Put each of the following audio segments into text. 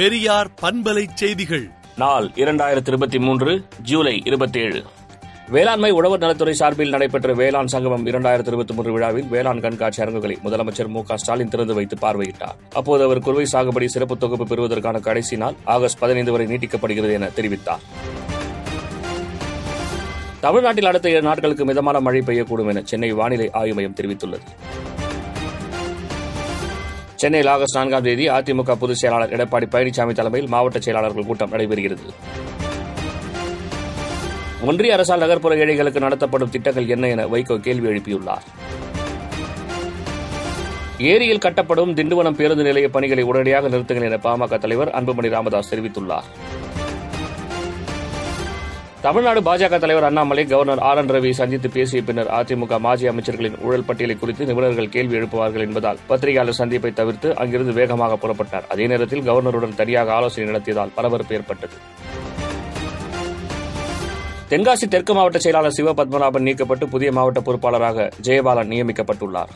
பெரியார் பண்பலை செய்திகள். நாள் இரண்டாயிரத்தி இருபத்தி மூன்று ஜூலை இருபத்தி ஏழு வேளாண்மை உழவர் நலத்துறை சார்பில் நடைபெற்ற வேளாண் சங்கமம் இரண்டாயிரத்தி இருபத்தி மூன்று விழாவில் வேளாண் கண்காட்சி அரங்குகளை முதலமைச்சர் மு ஸ்டாலின் திறந்து வைத்து பார்வையிட்டார். அப்போது அவர் குறுவை சாகுபடி சிறப்பு தொகுப்பு பெறுவதற்கான கடைசி நாள் ஆகஸ்ட் பதினைந்து வரை நீட்டிக்கப்படுகிறது என தெரிவித்தார். தமிழ்நாட்டில் அடுத்த ஏழு நாட்களுக்கு மிதமான மழை பெய்யக்கூடும் என சென்னை வானிலை ஆய்வு மையம் தெரிவித்துள்ளது. சென்னையில் ஆகஸ்ட் நான்காம் தேதி அதிமுக பொதுச் செயலாளர் எடப்பாடி பழனிசாமி தலைமையில் மாவட்ட செயலாளர்கள் கூட்டம் நடைபெறுகிறது. ஒன்றிய அரசால் நகர்ப்புற ஏழைகளுக்கு நடத்தப்படும் திட்டங்கள் என்ன என வைகோ கேள்வி எழுப்பியுள்ளார். ஏரியில் கட்டப்படும் திண்டுவனம் பேருந்து நிலைய பணிகளை உடனடியாக நிறுத்துங்கள் என பாமக தலைவர் அன்புமணி ராமதாஸ் தெரிவித்துள்ளார். தமிழ்நாடு பாஜக தலைவர் Annamalai governor R. N. Ravi சந்தித்து பேசிய பின்னர் அதிமுக மாஜி அமைச்சர்களின் ஊழல் பட்டியலை குறித்து நிபுணர்கள் கேள்வி எழுப்புவார்கள் என்பதால் பத்திரிகையாளர் சந்திப்பை தவிர்த்து அங்கிருந்து வேகமாக புறப்பட்டார். அதே நேரத்தில் கவர்னருடன் தனியாக ஆலோசனை நடத்தியதால் பரபரப்பு ஏற்பட்டது. தென்காசி தெற்கு மாவட்ட செயலாளர் சிவபத்மநாபன் நீக்கப்பட்டு புதிய மாவட்ட பொறுப்பாளராக ஜெயபாலன் நியமிக்கப்பட்டுள்ளார்.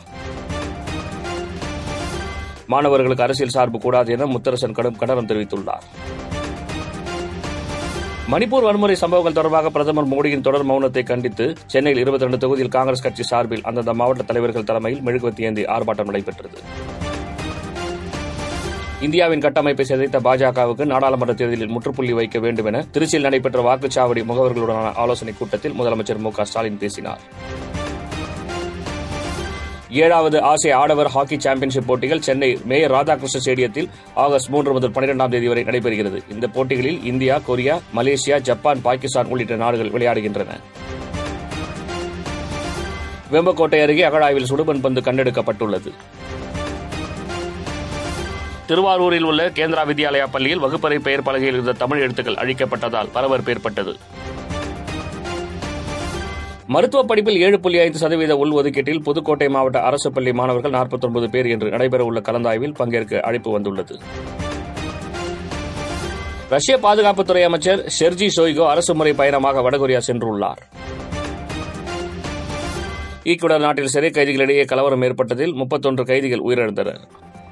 மாணவர்களுக்கு அரசியல் சார்பு கூடாது என முத்தரசன் கடும் கண்டனம் தெரிவித்துள்ளார். மணிப்பூர் வன்முறை சம்பவங்கள் தொடர்பாக பிரதமர் மோடியின் தொடர் மௌனத்தை கண்டித்து சென்னையில் இருபத்தி ரெண்டு தொகுதியில் காங்கிரஸ் கட்சி சார்பில் அந்தந்த மாவட்ட தலைவர்கள் தலைமையில் மெழுகுவத்தி ஏந்தி ஆர்ப்பாட்டம் நடைபெற்றது. இந்தியாவின் கட்டமைப்பை சிதைத்த பாஜகவுக்கு நாடாளுமன்ற தேர்தலில் முற்றுப்புள்ளி வைக்க வேண்டும் என திருச்சியில் நடைபெற்ற வாக்குச்சாவடி முகவர்களுடனான ஆலோசனைக் கூட்டத்தில் முதலமைச்சர் மு க ஸ்டாலின் பேசினார். ஏழாவது ஆசிய ஆடவர் ஹாக்கி சாம்பியன்ஷிப் போட்டிகள் சென்னை மேயர் ராதாகிருஷ்ண ஸ்டேடியத்தில் ஆகஸ்ட் மூன்று முதல் பனிரெண்டாம் தேதி வரை நடைபெறுகிறது. இந்த போட்டிகளில் India Korea Malaysia Japan Pakistan உள்ளிட்ட நாடுகள் விளையாடுகின்றன. வெம்பக்கோட்டை அருகே அகழாய்வில் சுடுபன் பந்து கண்டெடுக்கப்பட்டுள்ளது. திருவாரூரில் உள்ள கேந்திரா வித்யாலயா பள்ளியில் வகுப்பறை பெயர் பலகையில் இருந்த தமிழ் எழுத்துக்கள் அழிக்கப்பட்டதால் பரபரப்பு ஏற்பட்டது மருத்துவ படிப்பில் ஏழு புள்ளி ஐந்து சதவீத உள்ஒதுக்கீட்டில் புதுக்கோட்டை மாவட்ட அரசு பள்ளி மாணவர்கள் நாற்பத்தொன்பது பேர் என்று நடைபெறவுள்ள கலந்தாய்வில் பங்கேற்க அழைப்பு வந்துள்ளது. ரஷ்ய பாதுகாப்புத்துறை அமைச்சர் ஷெர்ஜி ஷோய்கோ அரசு முறை பயணமாக வடகொரியா சென்றுள்ளார். ஈக்குவடர் நாட்டில் சிறை கைதிகளிடையே கலவரம் ஏற்பட்டதில் முப்பத்தொன்று கைதிகள் உயிரிழந்தனர்.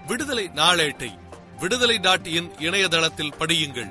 விடுதலை நாளேட்டை விடுதலை டாட் இணையதளத்தில் படியுங்கள்.